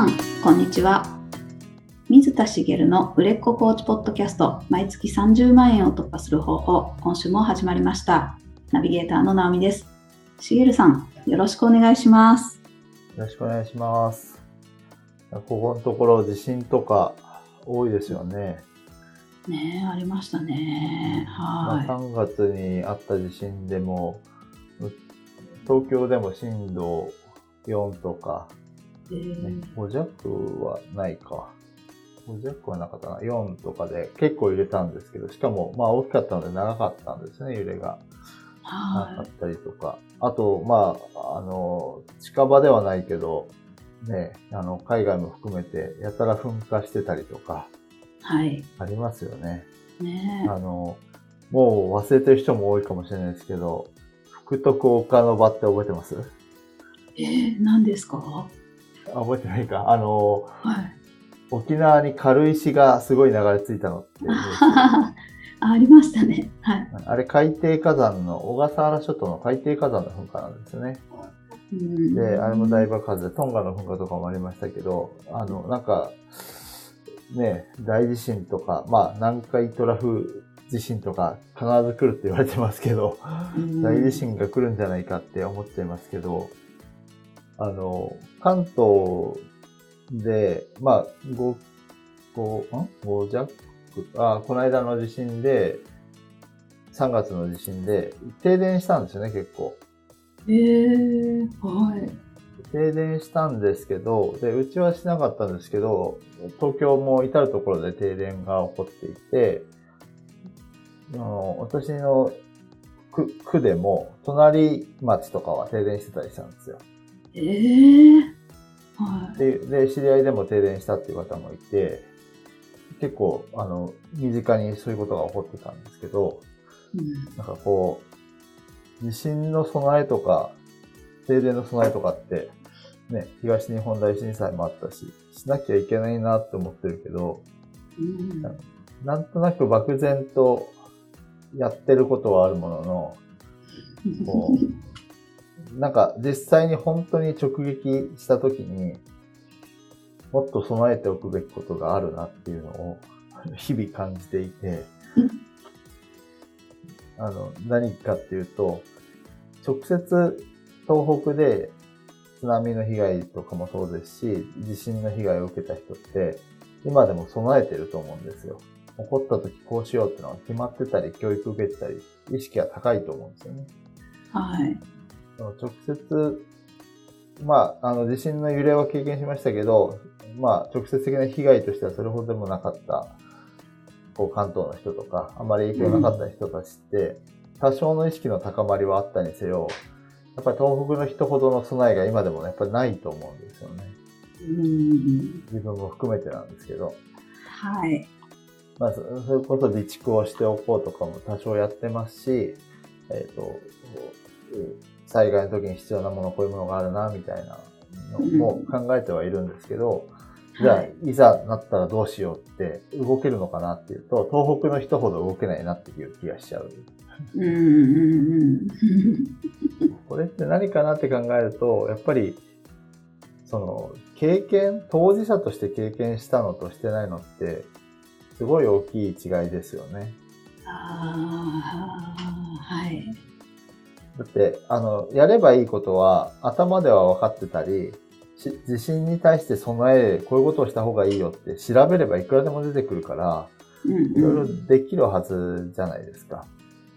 さん、こんにちは。水田茂の売れっ子コーチポッドキャスト、毎月30万円を突破する方法、今週も始まりました。ナビゲーターの直美です。茂さん、よろしくお願いします。よろしくお願いします。ここのところ地震とか多いですよね。ねえ、ありましたね。まあ、は3月にあった地震でも、う東京でも震度4とか、い。えーね、5弱はないか。5弱はなかったな。4とかで結構揺れたんですけど、しかもまあ大きかったので長かったんですね、揺れが。なかはったりとか。あと、まあ、あの、近場ではないけど、ね、あの、海外も含めて、やたら噴火してたりとか、い。はい。ありますよね。ねあの、もう忘れてる人も多いかもしれないですけど、福徳岡の場って覚えてます？え。えー、何ですか？はあ覚えてないかあの、い。沖縄に軽石がすごい流れ着いたのってあ ありましたね。はい。あれ海底火山の、小笠原諸島の海底火山の噴火なんですよね。うんで、あれも大爆発で、トンガの噴火とかもありましたけど、あの、なんか、ね、大地震とか、まあ、南海トラフ地震とか必ず来るって言われてますけど、うん大地震が来るんじゃないかって思っちゃいますけど、あの、関東で、まあ、5、5、ん ?5 弱？あ、この間の地震で、3月の地震で、停電したんですよね、結構。えー、はい。停電したんですけど、で、うちはしなかったんですけど、東京も至るところで停電が起こっていて、あの私の区区でも、隣町とかは停電してたりしたんですよ。えー、はい。で、で知り合いでも停電したっていう方もいて、結構、あの、身近にそういうことが起こってたんですけど、うん。なんかこう、地震の備えとか、停電の備えとかって、ね、東日本大震災もあったし、しなきゃいけないなって思ってるけど、うん。なんとなく漠然とやってることはあるものの、こう、なんか実際に本当に直撃した時に、もっと備えておくべきことがあるなっていうのを 日々感じていて、あの、何かっていうと、直接東北で津波の被害とかもそうですし、地震の被害を受けた人って、今でも備えてると思うんですよ。起こった時こうしようっていうのは決まってたり、教育受けてたり、意識が高いと思うんですよね。はい。その直接、まあ、あの、地震の揺れは経験しましたけど、まあ、直接的な被害としてはそれほどでもなかった、こう、関東の人とか、あまり影響なかった人たちって、多少の意識の高まりはあったにせよ、やっぱり東北の人ほどの備えが今でもね、やっぱりないと思うんですよね。うん自分も含めてなんですけど。はい。まあ、そそれこそ備蓄をしておこうとかも多少やってますし、えっ、と、こう災害の時に必要なもの、こういうものがあるな、みたいなのも考えてはいるんですけど、じゃあ、はいいざなったらどうしようって動けるのかなっていうと、東北の人ほど動けないなっていう気がしちゃう。これって何かなって考えると、やっぱり、その、経験、当事者として経験したのとしてないのって、すごい大きい違いですよね。ああ、はい。だって、あの、やればいいことは頭では分かってたり、し地震に対して備え、こういうことをした方がいいよって調べればいくらでも出てくるから、うんうんいろいろできるはずじゃないですか。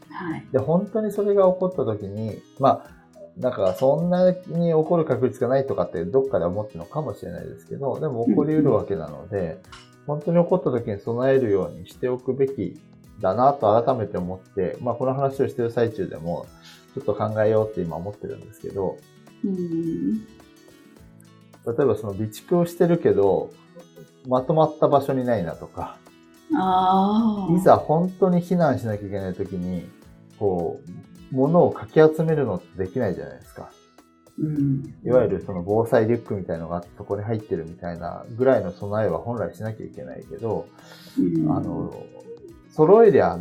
はい。で、本当にそれが起こった時に、まあ、なんかそんなに起こる確率がないとかってどっかで思ってるのかもしれないですけど、でも起こり得るわけなので、本当に起こった時に備えるようにしておくべきだなと改めて思って、まあこの話をしてる最中でも、ちょっと考えようって今思ってるんですけど、うん例えばその備蓄をしてるけど、まとまった場所にないなとか。いざ本当に避難しなきゃいけない時に、こう、物をかき集めるのってできないじゃないですか。うん。いわゆるその防災リュックみたいのがそこに入ってるみたいなぐらいの備えは本来しなきゃいけないけど、うん、あの、揃えりゃ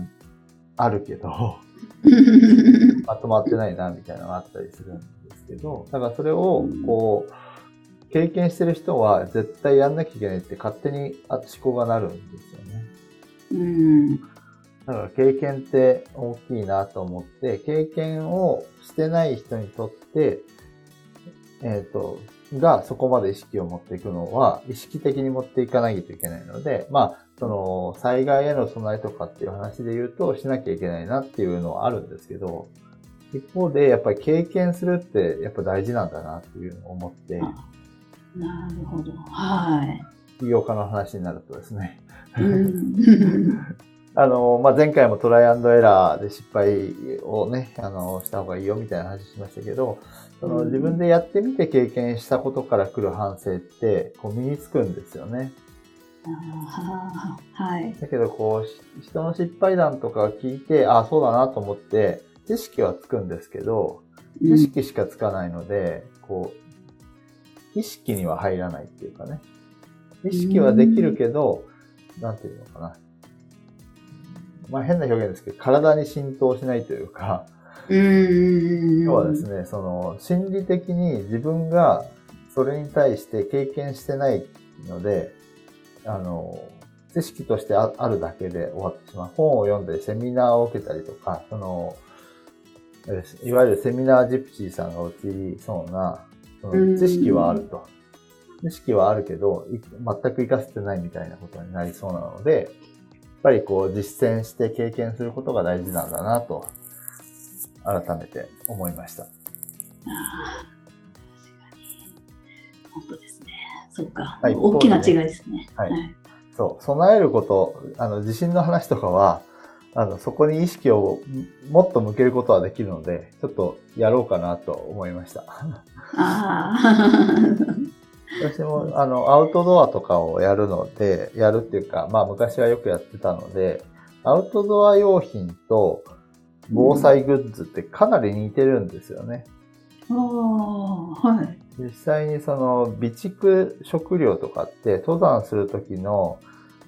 あるけど、まとまってないなみたいなのがあったりするんですけど、だからそれをこう、経験してる人は絶対やんなきゃいけないって勝手に思考がなるんですよね。うん。だから経験って大きいなと思って、経験をしてない人にとって、えっ、と、がそこまで意識を持っていくのは、意識的に持っていかないといけないので、まあ、その、災害への備えとかっていう話で言うと、しなきゃいけないなっていうのはあるんですけど、一方で、やっぱり経験するって、やっぱ大事なんだなっていうのを思って、あなるほど。はい。起業家の話になるとですね、うん。あの、まあ、前回もトライアンドエラーで失敗をね、あの、した方がいいよみたいな話しましたけど、そのうん自分でやってみて経験したことから来る反省って、こう身につくんですよね。はい。だけど、こう、し人の失敗談とか聞いて、ああ、そうだなと思って、知識はつくんですけど、知識しかつかないので、こう、意識には入らないっていうかね。意識はできるけど、なんていうのかな。まあ変な表現ですけど、体に浸透しないというか、うん。要はですね、その、心理的に自分がそれに対して経験してないので、あの、知識としてああるだけで終わってしまう。本を読んだり、セミナーを受けたりとか、その、えいわゆるセミナージプシーさんが陥りそうな、その知識はあると。知識はあるけど、い全く活かせてないみたいなことになりそうなので、やっぱりこう実践して経験することが大事なんだなと、改めて思いました。ああ、確かに。本当ですね。そうか。はい大きな違いですね。はいそう、備えること、あの、地震の話とかは、あの、そこに意識をもっと向けることはできるので、ちょっとやろうかなと思いました。ああ。私も、あの、アウトドアとかをやるので、やるっていうか、まあ昔はよくやってたので、アウトドア用品と防災グッズってかなり似てるんですよね。ああ、はい。実際にその備蓄食料とかって登山する時の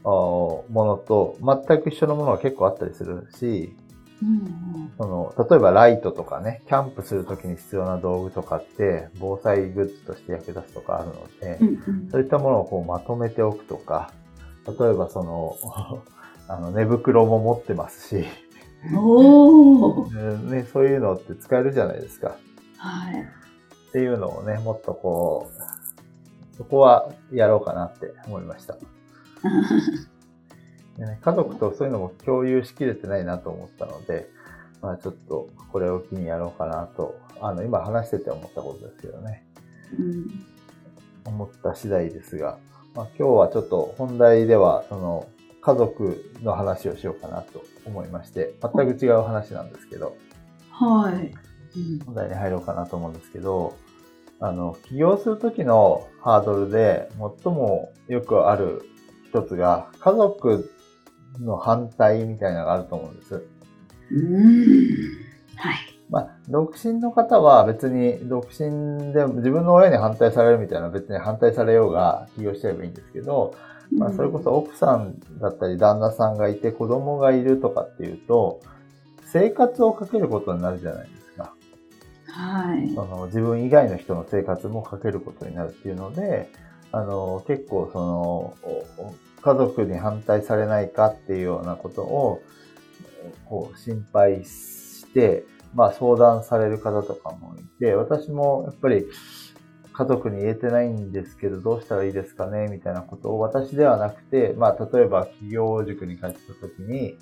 ものと全く一緒のものが結構あったりするし、うんその例えばライトとかね、キャンプする時に必要な道具とかって防災グッズとして役立つとかあるので、うん。うんそういったものをこうまとめておくとか、例えばその、あの寝袋も持ってますし。ね、そういうのって使えるじゃないですか。はい。っていうのをね、もっとこう、そこはやろうかなって思いました。でね、家族とそういうのも共有しきれてないなと思ったので、まあちょっとこれを機にやろうかなと、あの、今話してて思ったことですけどね、うん。思った次第ですが、まあ今日はちょっと本題では、その、家族の話をしようかなと思いまして、全く違う話なんですけど、はい。うん本題に入ろうかなと思うんですけど、あの、起業するときのハードルで最もよくある一つが、家族の反対みたいなのがあると思うんです。うん。はい。まあ、独身の方は別に独身で自分の親に反対されるみたいな別に反対されようが起業しちゃえばいいんですけど、まあ、それこそ奥さんだったり旦那さんがいて子供がいるとかっていうと、生活をかけることになるじゃないですか。はい。その自分以外の人の生活もかけることになるっていうので、あの、結構その、家族に反対されないかっていうようなことを、こう、心配して、まあ相談される方とかもいて、私もやっぱり家族に言えてないんですけど、どうしたらいいですかねみたいなことを私ではなくて、まあ例えば企業塾に帰った時に、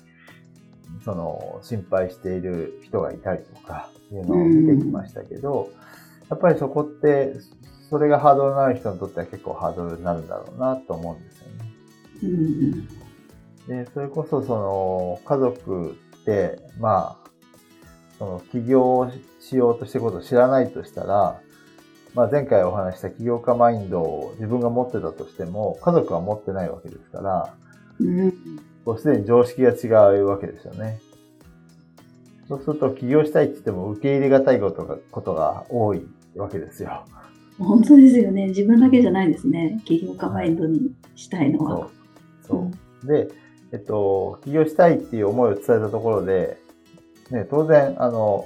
その、心配している人がいたりとか、いうのを見てきましたけど、やっぱりそこって、それがハードルのある人にとっては結構ハードルになるんだろうなと思うんですよね。うん。で、それこそその、家族って、まあ、その、起業しようとしてることを知らないとしたら、まあ前回お話した起業家マインドを自分が持ってたとしても、家族は持ってないわけですから、うん。こうすでに常識が違うわけですよね。そうすると起業したいって言っても受け入れがたいことが、ことが多いわけですよ。本当ですよね。自分だけじゃないですね。起業家マインドにしたいのは。そう。そう。で、えっと、起業したいっていう思いを伝えたところで、ね、当然、あの、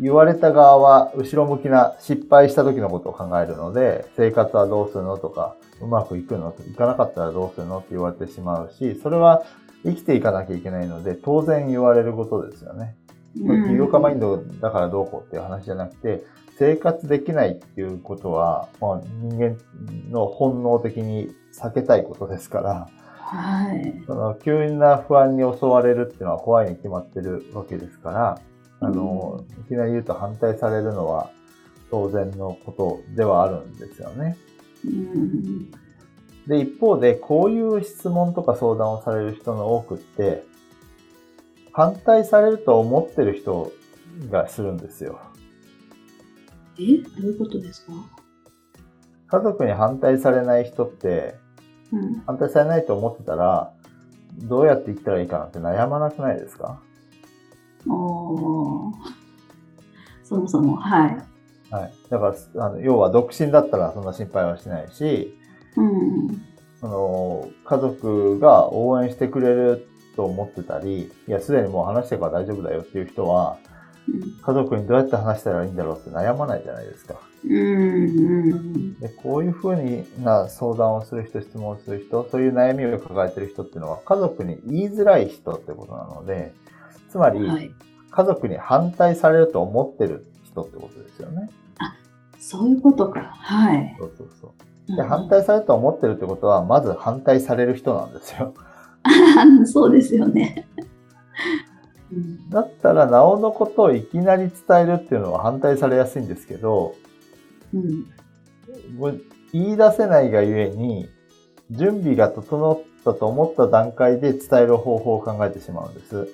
言われた側は後ろ向きな失敗した時のことを考えるので、生活はどうするのとか、うまくいくの？いかなかったらどうするの？って言われてしまうし、それは生きていかなきゃいけないので、当然言われることですよね。起業家マインドだからどうこうっていう話じゃなくて、生活できないっていうことは、まあ、人間の本能的に避けたいことですから、はい。その急な不安に襲われるっていうのは怖いに決まってるわけですから、あの、いきなり言うと反対されるのは当然のことではあるんですよね。うん、で、一方で、こういう質問とか相談をされる人の多くって、反対されると思ってる人がするんですよ。え？どういうことですか？家族に反対されない人って、うん、反対されないと思ってたら、どうやって生きたらいいかなって悩まなくないですか？おそもそも、はい。はい。だから、あの要は独身だったらそんな心配はしないし、うん、その、家族が応援してくれると思ってたり、いや、すでにもう話してるから大丈夫だよっていう人は、家族にどうやって話したらいいんだろうって悩まないじゃないですか。うん、でこういうふうにな相談をする人、質問をする人、そういう悩みを抱えてる人っていうのは家族に言いづらい人ってことなので、つまり、はい、家族に反対されると思ってる人ってことですよね。あ、そういうことか。はい。そうそうそう。で、反対されると思ってるってことは、まず反対される人なんですよ。そうですよね。だったら、なおのことをいきなり伝えるっていうのは反対されやすいんですけど、うん、言い出せないがゆえに、準備が整ったと思った段階で伝える方法を考えてしまうんです。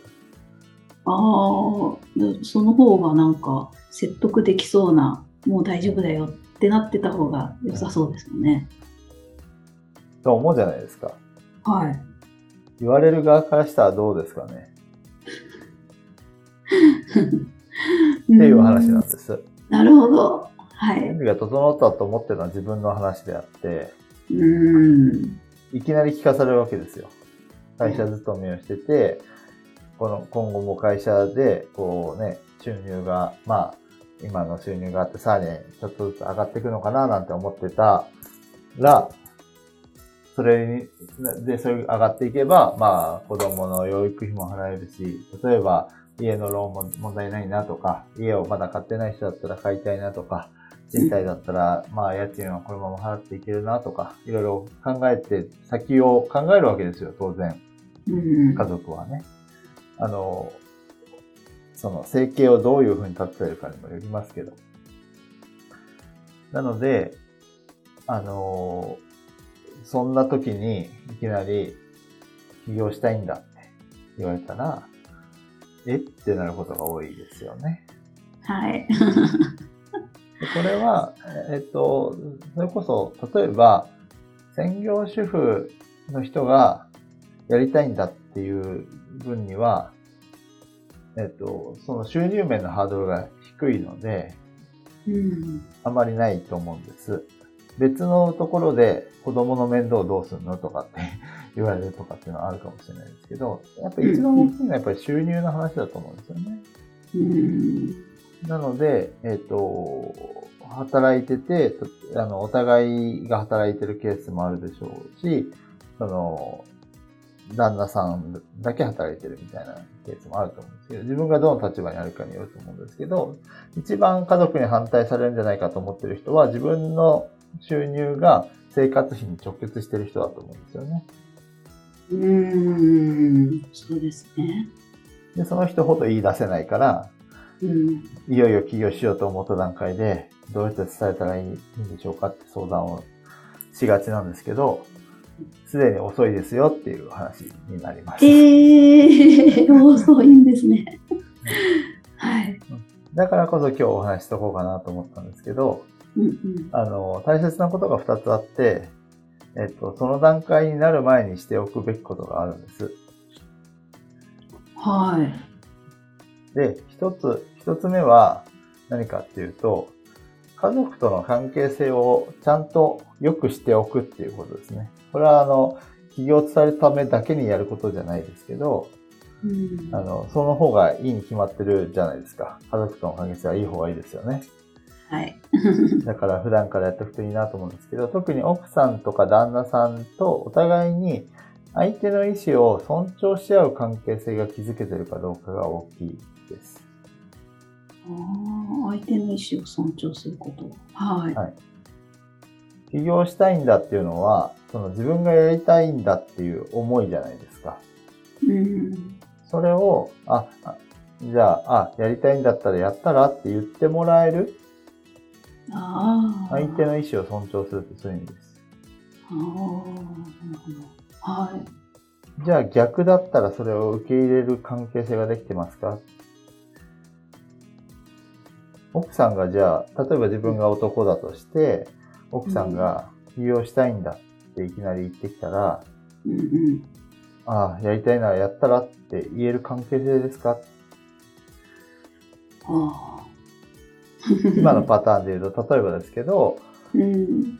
ああ、その方がなんか説得できそうな、もう大丈夫だよってなってた方が良さそうですよね。と思うじゃないですか。はい。言われる側からしたらどうですかね。っていう話なんです。なるほど。はい。準備が整ったと思ってるのは自分の話であって、うんいきなり聞かされるわけですよ。会社勤めをしてて、この今後も会社で、こうね、収入が、まあ、今の収入があってさらにちょっとずつ上がっていくのかななんて思ってたら、それに、で、それが上がっていけば、まあ、子供の養育費も払えるし、例えば、家のローンも問題ないなとか、家をまだ買ってない人だったら買いたいなとか、賃貸だったら、まあ、家賃はこのまま払っていけるなとか、いろいろ考えて、先を考えるわけですよ、当然。家族はね。あの、その生計をどういうふうに立てるかにもよりますけど。なので、あの、そんな時にいきなり起業したいんだって言われたら、えってなることが多いですよね。はい。これは、えっと、それこそ、例えば、専業主婦の人がやりたいんだっていう分には、えっと、その収入面のハードルが低いので、うん、あまりないと思うんです。別のところで子供の面倒をどうするのとかって 言われるとかっていうのはあるかもしれないですけど、やっぱ一番大きいのはやっぱり収入の話だと思うんですよね。うん、なので、えっ、ー、と、働いてて、あの、お互いが働いてるケースもあるでしょうし、その、旦那さんだけ働いてるみたいなケースもあると思うんですけど、自分がどの立場にあるかによると思うんですけど、一番家族に反対されるんじゃないかと思ってる人は、自分の収入が生活費に直結してる人だと思うんですよね。うーん、そうですね。で、その人ほど言い出せないから、うん、いよいよ起業しようと思った段階で、どうやって伝えたらいいんでしょうかって相談をしがちなんですけど、すでに遅いですよっていう話になります。えー、遅いんですね。はい。だからこそ今日お話ししとこうかなと思ったんですけど、うんうん、あの、大切なことが2つあって、えっと、その段階になる前にしておくべきことがあるんです。はい。で、一つ、一つ目は何かっていうと、家族との関係性をちゃんと良くしておくっていうことですね。これはあの、起業を伝えるためだけにやることじゃないですけど、うんあの、その方がいいに決まってるじゃないですか。家族との関係性はいい方がいいですよね。はい。だから普段からやっておくといいなと思うんですけど、特に奥さんとか旦那さんとお互いに相手の意思を尊重し合う関係性が築けてるかどうかが大きいです。相手の意思を尊重すること。はい。はい起業したいんだっていうのは、その自分がやりたいんだっていう思いじゃないですか。うん。それを、あ、あじゃあ、あ、やりたいんだったらやったらって言ってもらえるああ。相手の意思を尊重するってそういう意味です。ああ、なるほど。はい。じゃあ逆だったらそれを受け入れる関係性ができてますか？奥さんがじゃあ、例えば自分が男だとして、奥さんが起業したいんだっていきなり言ってきたら、うんうん。ああ、やりたいならやったらって言える関係性ですか？ああ。今のパターンで言うと、例えばですけど、うん。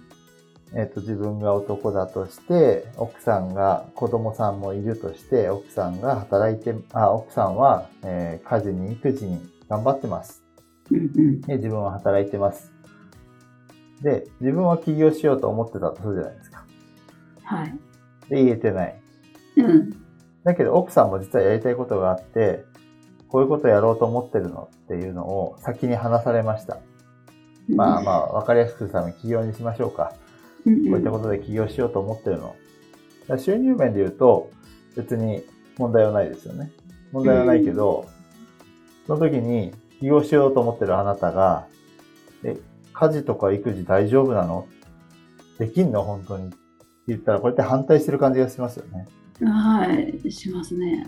えっ、と、自分が男だとして、奥さんが、子供さんもいるとして、奥さんが働いて、あ、奥さんは、えー家事に育児に頑張ってます。うんうん。で、自分は働いてます。で、自分は起業しようと思ってたとするじゃない。はい。で、言えてない。うん。だけど、奥さんも実はやりたいことがあって、こういうことやろうと思ってるのっていうのを先に話されました。まあまあ、わかりやすくするために起業にしましょうか。うんうん、こういったことで起業しようと思ってるの。だ収入面で言うと、別に問題はないですよね。問題はないけど、その時に起業しようと思ってるあなたが、え、家事とか育児大丈夫なの？できんの？本当にって言ったら、これって反対してる感じがしますよね。はい。しますね。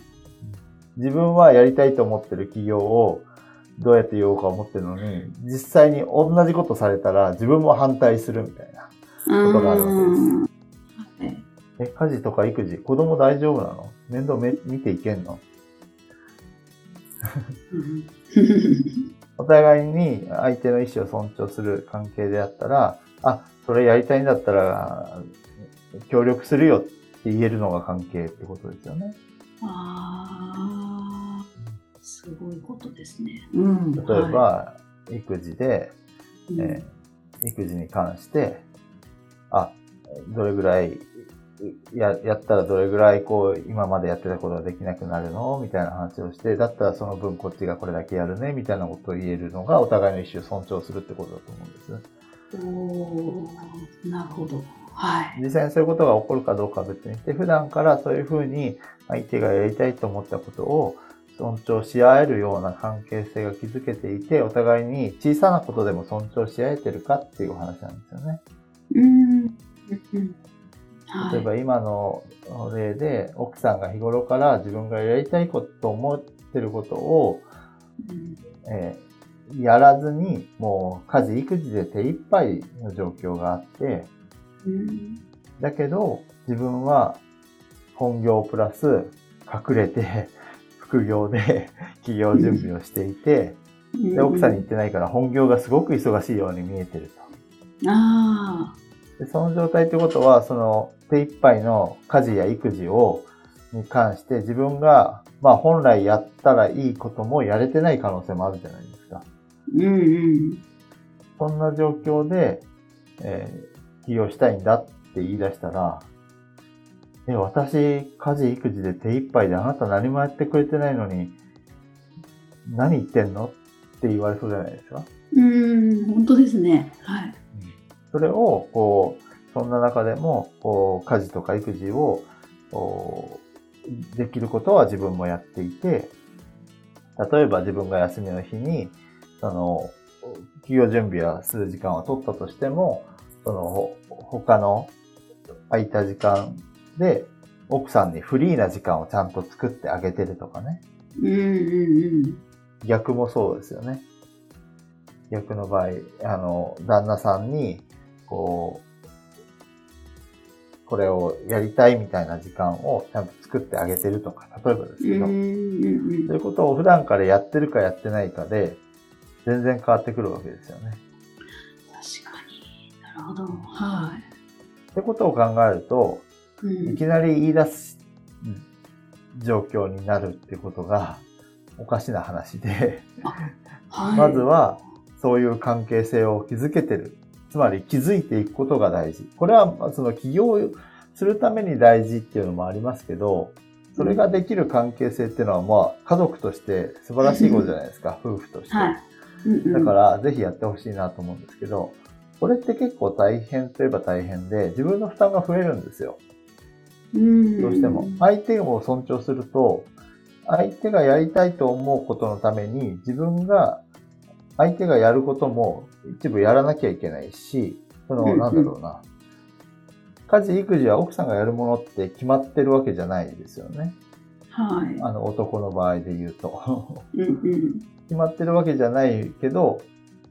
自分はやりたいと思ってる起業をどうやって言おうか思ってるのに、実際に同じことされたら自分も反対するみたいな。ことがあるわけですはい。え、家事とか育児、子供大丈夫なの？面倒め見ていけんの？うんお互いに相手の意思を尊重する関係であったら、あ、それやりたいんだったら、協力するよって言えるのが関係ってことですよね。ああ、すごいことですね。うん。例えば、は育児で、い、えー育児に関して、あ、どれぐらい、や、やったらどれぐらいこう、今までやってたことができなくなるのみたいな話をして、だったらその分こっちがこれだけやるねみたいなことを言えるのが、お互いの意思を尊重するってことだと思うんです。おーなるほど。はい。実際にそういうことが起こるかどうかは別にして、普段からそういうふうに相手がやりたいと思ったことを尊重し合えるような関係性が築けていて、お互いに小さなことでも尊重し合えてるかっていうお話なんですよね。うん。例えば今の例で、奥さんが日頃から自分がやりたいことと思ってることを、うんえーやらずに、もう家事育児で手一杯の状況があって、うんだけど自分は本業プラス隠れて 副業で 企業準備をしていて、で、奥さんに言ってないから本業がすごく忙しいように見えてると。あでその状態ってことは、その手一杯の家事や育児を、に関して自分が、まあ本来やったらいいこともやれてない可能性もあるじゃないですか。あ、うんうん。そんな状況で、えー起業したいんだって言い出したら、え、私、家事育児で手一杯であなた何もやってくれてないのに、何言ってんのって言われそうじゃないですか。うん、本当ですね。はい。それを、こう、そんな中でも、こう、家事とか育児を、できることは自分もやっていて、例えば自分が休みの日に、その、企業準備はする時間を取ったとしても、その、ほ他の空いた時間で、奥さんにフリーな時間をちゃんと作ってあげてるとかね。うんうん逆もそうですよね。逆の場合、あの、旦那さんに、こう、これをやりたいみたいな時間をちゃんと作ってあげてるとか、例えばですうん。うんけど、うんそういうことを普段からやってるかやってないかで、全然変わってくるわけですよね。るほど。はってことを考えると、い。うんいきなり言い出す状況になるってことがおかしな話で、はい、まずはそういう関係性を築けてる。つまり気づいていくことが大事。これはその起業するために大事っていうのもありますけど、それができる関係性っていうのは、まあ、家族として素晴らしいことじゃないですか、夫婦として。はいだから、ぜひやってほしいなと思うんですけど、これって結構大変といえば大変で、自分の負担が増えるんですよ。うんどうしても。相手を尊重すると、相手がやりたいと思うことのために、自分が、相手がやることも一部やらなきゃいけないし、その、なんだろうな。家事、育児は奥さんがやるものって決まってるわけじゃないですよね。はい。あの、男の場合で言うと。うんうん。決まってるわけじゃないけど、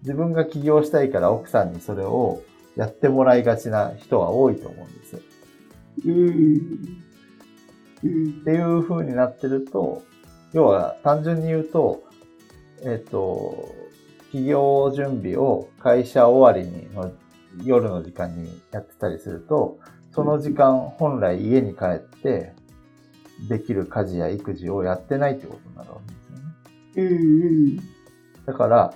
自分が起業したいから奥さんにそれをやってもらいがちな人は多いと思うんです。っうん。うん。ていう風になってると、要は単純に言うと、えっ、と、起業準備を会社終わりにの夜の時間にやってたりすると、その時間本来家に帰ってできる家事や育児をやってないってことになるわけですよね。うんうん。だから、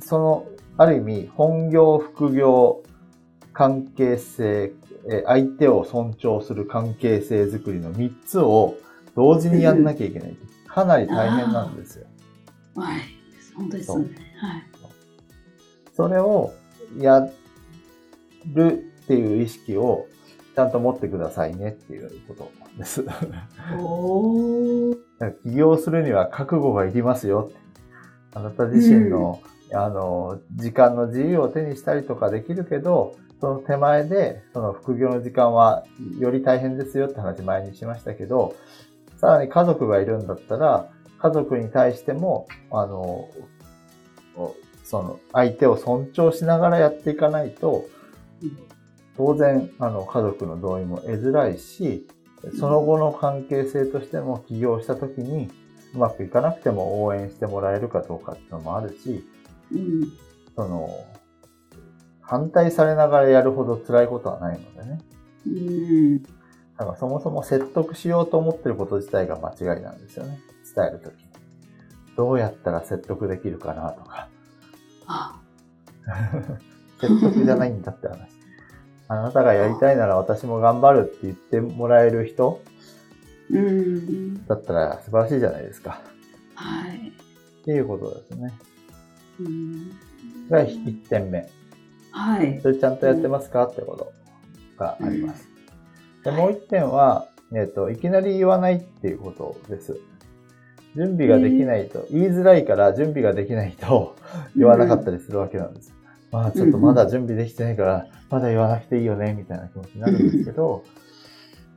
その、ある意味、本業、副業、関係性、え相手を尊重する関係性づくりの3つを同時にやんなきゃいけない。かなり大変なんですよ。はい。本当ですね。はい。それをやるっていう意識をちゃんと持ってくださいねっていうことです。起 業するには覚悟がいりますよ。あなた自身の、あの、時間の自由を手にしたりとかできるけど、その手前で、その副業の時間はより大変ですよって話前にしましたけど、さらに家族がいるんだったら、家族に対しても、あの、その相手を尊重しながらやっていかないと、当然、あの、家族の同意も得づらいし、その後の関係性としても起業した時にうまくいかなくても応援してもらえるかどうかっていうのもあるし、うん。その、反対されながらやるほど辛いことはないのでね。うん。だからそもそも説得しようと思ってること自体が間違いなんですよね。伝えるときに。どうやったら説得できるかなとか。あ、説得じゃないんだって話。あなたがやりたいなら私も頑張るって言ってもらえる人うん。だったら素晴らしいじゃないですか。はい。っていうことですね。うん。が1点目。はい。それちゃんとやってますか？ってことがあります。でもう1点は、えっ、と、いきなり言わないっていうことです。準備ができないと、言いづらいから準備ができないと言わなかったりするわけなんです。まあちょっとまだ準備できてないから、まだ言わなくていいよね、みたいな気持ちになるんですけど、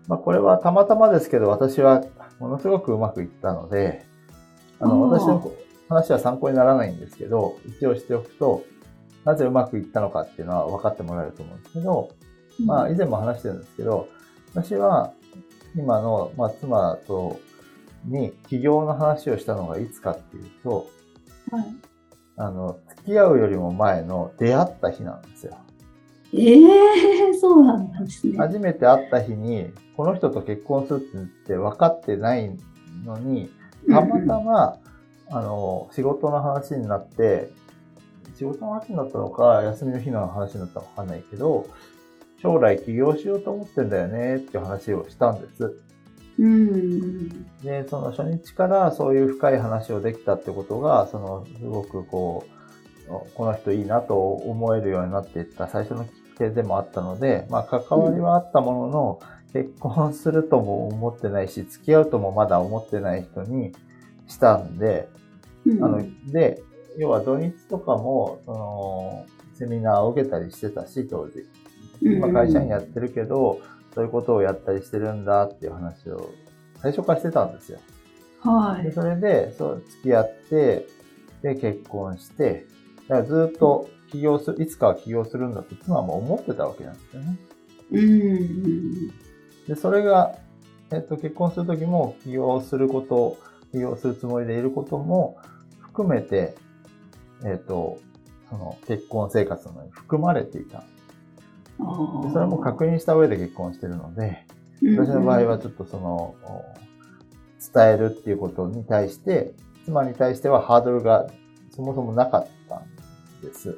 まあこれはたまたまですけど、私はものすごくうまくいったので、あの、私の話は参考にならないんですけど、一応しておくと、なぜうまくいったのかっていうのは分かってもらえると思うんですけど、まあ以前も話してるんですけど、私は今の、まあ、妻とに起業の話をしたのがいつかっていうと、はい。あの、付き合うよりも前の出会った日なんですよ。ええそうなんですね。初めて会った日に、この人と結婚するって言って分かってないのに、たまたま、あの、仕事の話になって、仕事の話になったのか、休みの日の話になったのかわかんないけど、将来起業しようと思ってんだよねっていう話をしたんです。うん。で、その初日からそういう深い話をできたってことが、その、すごくこう、この人いいなと思えるようになっていった最初のきっかけでもあったので、まあ、関わりはあったものの、結婚するとも思ってないし、付き合うともまだ思ってない人にしたんで、うんあの、で、要は土日とかも、その、セミナーを受けたりしてたし、当時。今会社員やってるけど、そういうことをやったりしてるんだっていう話を最初からしてたんですよ。で、はい。それで、そう、付き合って、で、結婚して、だからずっと起業する、いつかは起業するんだって妻も思ってたわけなんですよね。うん。で、それが、えっと、結婚するときも起業すること、起業するつもりでいることも含めて、えっと、その結婚生活の中に含まれていた。でそれも確認した上で結婚してるので、私の場合はちょっとその、伝えるっていうことに対して、妻に対してはハードルがそもそもなかったんです。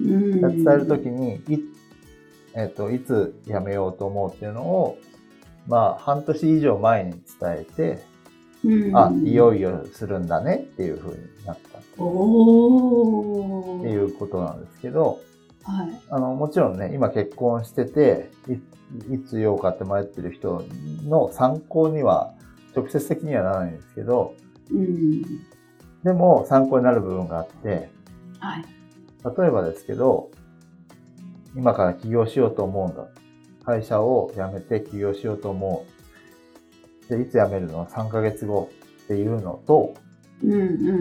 うん伝えるときに、い、えっ、と、いつ辞めようと思うっていうのを、まあ、半年以上前に伝えて、うんあ、いよいよするんだねっていう風になったっていうことなんですけど、はい。あの、もちろんね、今結婚してて、いいつ言おうかって迷ってる人の参考には、直接的にはならないんですけど、うん。でも参考になる部分があって、はい。例えばですけど、今から起業しようと思うんだ。会社を辞めて起業しようと思う。で、いつ辞めるの ?3 ヶ月後っていうのと、うんう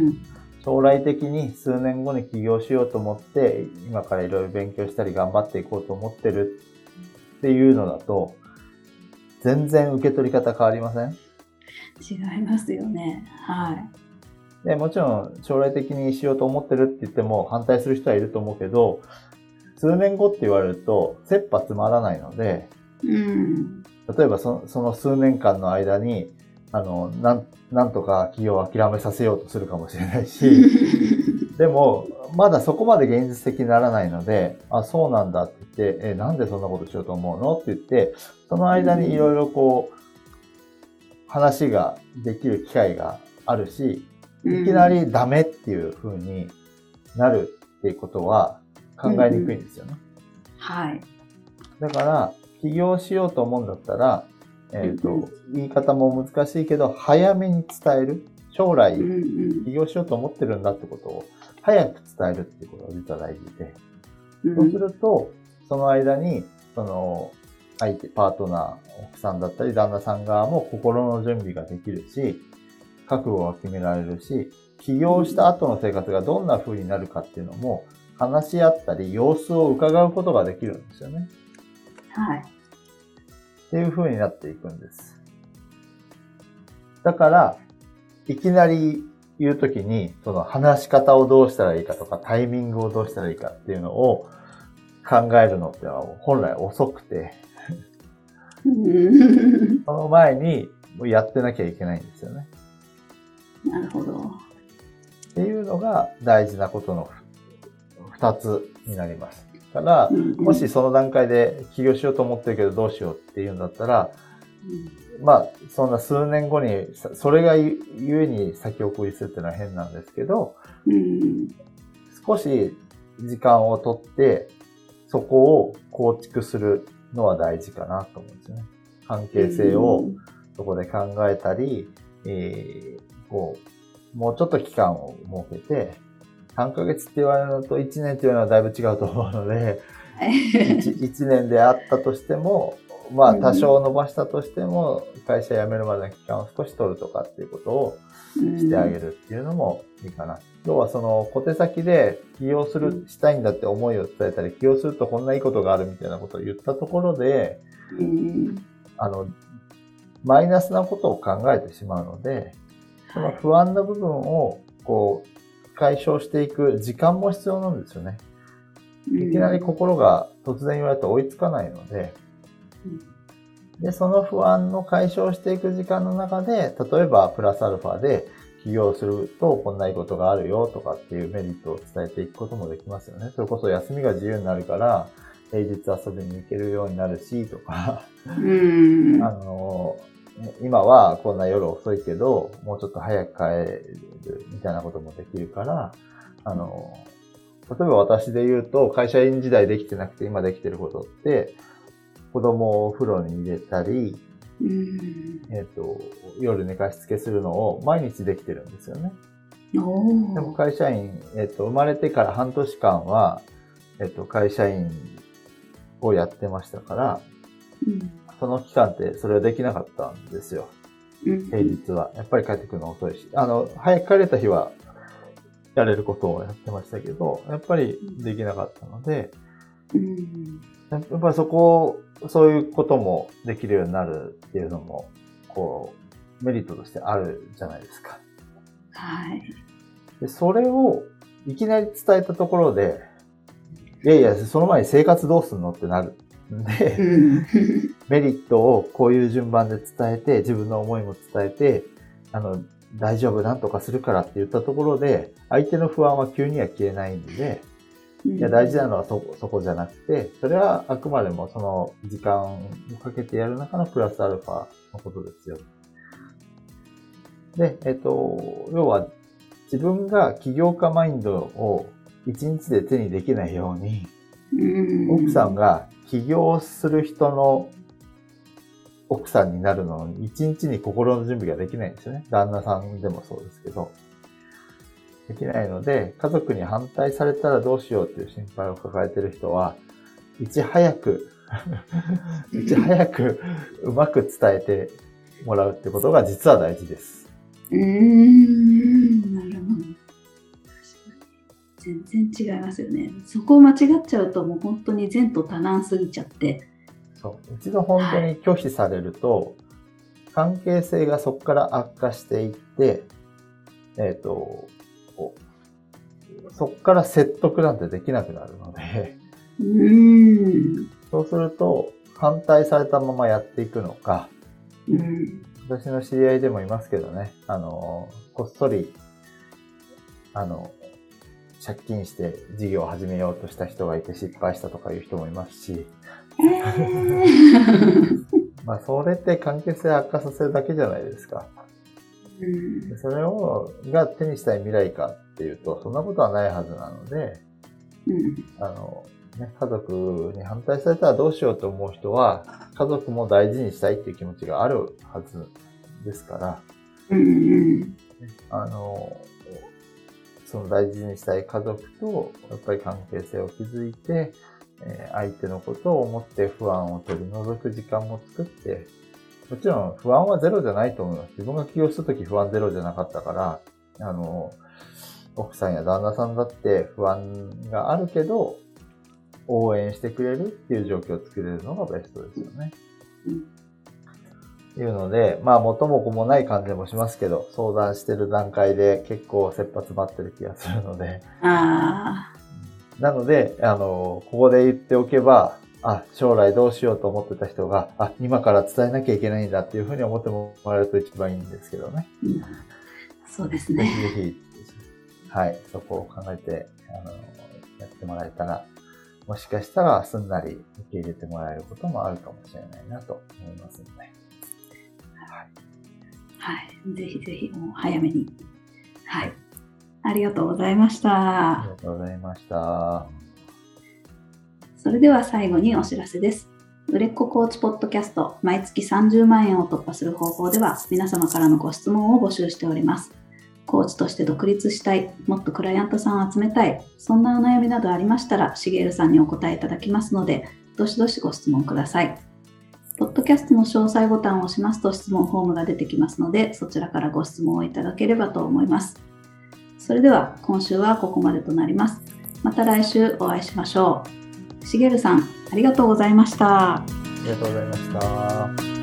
ん。将来的に数年後に起業しようと思って、今からいろいろ勉強したり頑張っていこうと思ってるっていうのだと、全然受け取り方変わりません？違いますよね。はい。で、もちろん将来的にしようと思ってるって言っても反対する人はいると思うけど、数年後って言われると、切羽詰まらないので、うん。例えばそその数年間の間に、あの、なん、なんとか企業を諦めさせようとするかもしれないし、でも、まだそこまで現実的にならないので、あ、そうなんだって言って、え、なんでそんなことしようと思うのって言って、その間にいろいろこう、話ができる機会があるし、いきなりダメっていう風になるっていうことは考えにくいんですよね。はい。だから、起業しようと思うんだったら、えっ、と、うん言い方も難しいけど、早めに伝える。将来起業しようと思ってるんだってことを、早く伝えるっていうことが実は大事で。うんそうすると、その間に、その、相手、パートナー、奥さんだったり、旦那さん側も心の準備ができるし、覚悟が決められるし、起業した後の生活がどんな風になるかっていうのも、話し合ったり、様子を伺うことができるんですよね。はい。っていう風になっていくんです。だから、いきなり言うときに、その話し方をどうしたらいいかとか、タイミングをどうしたらいいかっていうのを考えるのってのは本来遅くて、うんその前にやってなきゃいけないんですよね。なるほど。っていうのが大事なことの二つになります。だから、もしその段階で起業しようと思ってるけどどうしようっていうんだったら、まあ、そんな数年後に、さそれがゆゆえに先送りするっていうのは変なんですけど、うん少し時間をとって、そこを構築するのは大事かなと思うんですよね。関係性をそこで考えたり、えーこう、もうちょっと期間を設けて、3ヶ月って言われるのと1年っていうのはだいぶ違うと思うので、1, 年であったとしても、まあうん多少伸ばしたとしても、会社辞めるまでの期間を少し取るとかっていうことをしてあげるっていうのもいいかな。要はその小手先で起業する、したいんだって思いを伝えたり、起業するとこんないいことがあるみたいなことを言ったところで、うん。あの、マイナスなことを考えてしまうので、その不安な部分をこう解消していく時間も必要なんですよね。いきなり心が突然言われると追いつかないので、で、その不安の解消していく時間の中で、例えばプラスアルファで起業するとこんないいことがあるよとかっていうメリットを伝えていくこともできますよね。それこそ休みが自由になるから、平日遊びに行けるようになるし、とか、うんあの、今はこんな夜遅いけど、もうちょっと早く帰るみたいなこともできるから、あの、例えば私で言うと、会社員時代できてなくて今できてることって、子供をお風呂に入れたり、うん。えっ、と、夜寝かしつけするのを毎日できてるんですよね。おでもー会社員、えっ、と、生まれてから半年間は、えっ、と、会社員をやってましたから、うんその期間ってそれはできなかったんですよ。うん平日は。やっぱり帰ってくるの遅いし。あの、早く帰れた日は、やれることをやってましたけど、やっぱりできなかったので、うんやっぱりそこを、そういうこともできるようになるっていうのも、こう、メリットとしてあるじゃないですか。はい。で、それをいきなり伝えたところで、いやいや、その前に生活どうすんのってなるんで、うん。メリットをこういう順番で伝えて、自分の思いも伝えて、あの、大丈夫、なんとかするからって言ったところで、相手の不安は急には消えないんで、いや、大事なのはそ、そこじゃなくて、それはあくまでもその時間をかけてやる中のプラスアルファのことですよ。で、えっと、要は自分が起業家マインドを一日で手にできないように、奥さんが起業する人の奥さんになるのに、一日に心の準備ができないんですよね。旦那さんでもそうですけど。できないので、家族に反対されたらどうしようっていう心配を抱えてる人は、いち早く いち早くうまく伝えてもらうってことが実は大事です。うーん、な。全然違いますよね。そこを間違っちゃうともう本当に善と多難すぎちゃって。そう。一度本当に拒否されると、はい、関係性がそこから悪化していって、えっ、ー、と、そこから説得なんてできなくなるのでうんそうすると、反対されたままやっていくのか、うん、私の知り合いでもいますけどね、あの、こっそり、あの、借金して事業を始めようとした人がいて失敗したとかいう人もいますし、まあそれって関係性悪化させるだけじゃないですか。うん、それをが手にしたい未来かっていうとそんなことはないはずなので、うん、あのね、家族に反対されたらどうしようと思う人は家族も大事にしたいっていう気持ちがあるはずですから、うん、あのその大事にしたい家族と、やっぱり関係性を築いて、え相手のことを思って不安を取り除く時間も作って、もちろん不安はゼロじゃないと思います。自分が起業するとき不安ゼロじゃなかったから、あの、奥さんや旦那さんだって不安があるけど、応援してくれるっていう状況を作れるのがベストですよね。うんいうので、まあ元も子もない感じもしますけど、相談してる段階で結構切羽詰まってる気がするので。ああ。なので、あの、ここで言っておけば、あ、将来どうしようと思ってた人が、あ、今から伝えなきゃいけないんだっていうふうに思ってもらえると一番いいんですけどね。うん、そうですね。ぜひぜひ、はい、そこを考えて、あの、やってもらえたら、もしかしたらすんなり受け入れてもらえることもあるかもしれないなと思いますので。はい。ぜひぜひ、もう早めに。はい。ありがとうございました。ありがとうございました。それでは最後にお知らせです。売れっ子コーチポッドキャスト、毎月30万円を突破する方法では、皆様からのご質問を募集しております。コーチとして独立したい、もっとクライアントさんを集めたい、そんなお悩みなどありましたら、しげるさんにお答えいただきますので、どしどしご質問ください。ポッドキャストの詳細ボタンを押しますと質問フォームが出てきますので、そちらからご質問をいただければと思います。それでは今週はここまでとなります。また来週お会いしましょう。しげるさん、ありがとうございました。ありがとうございました。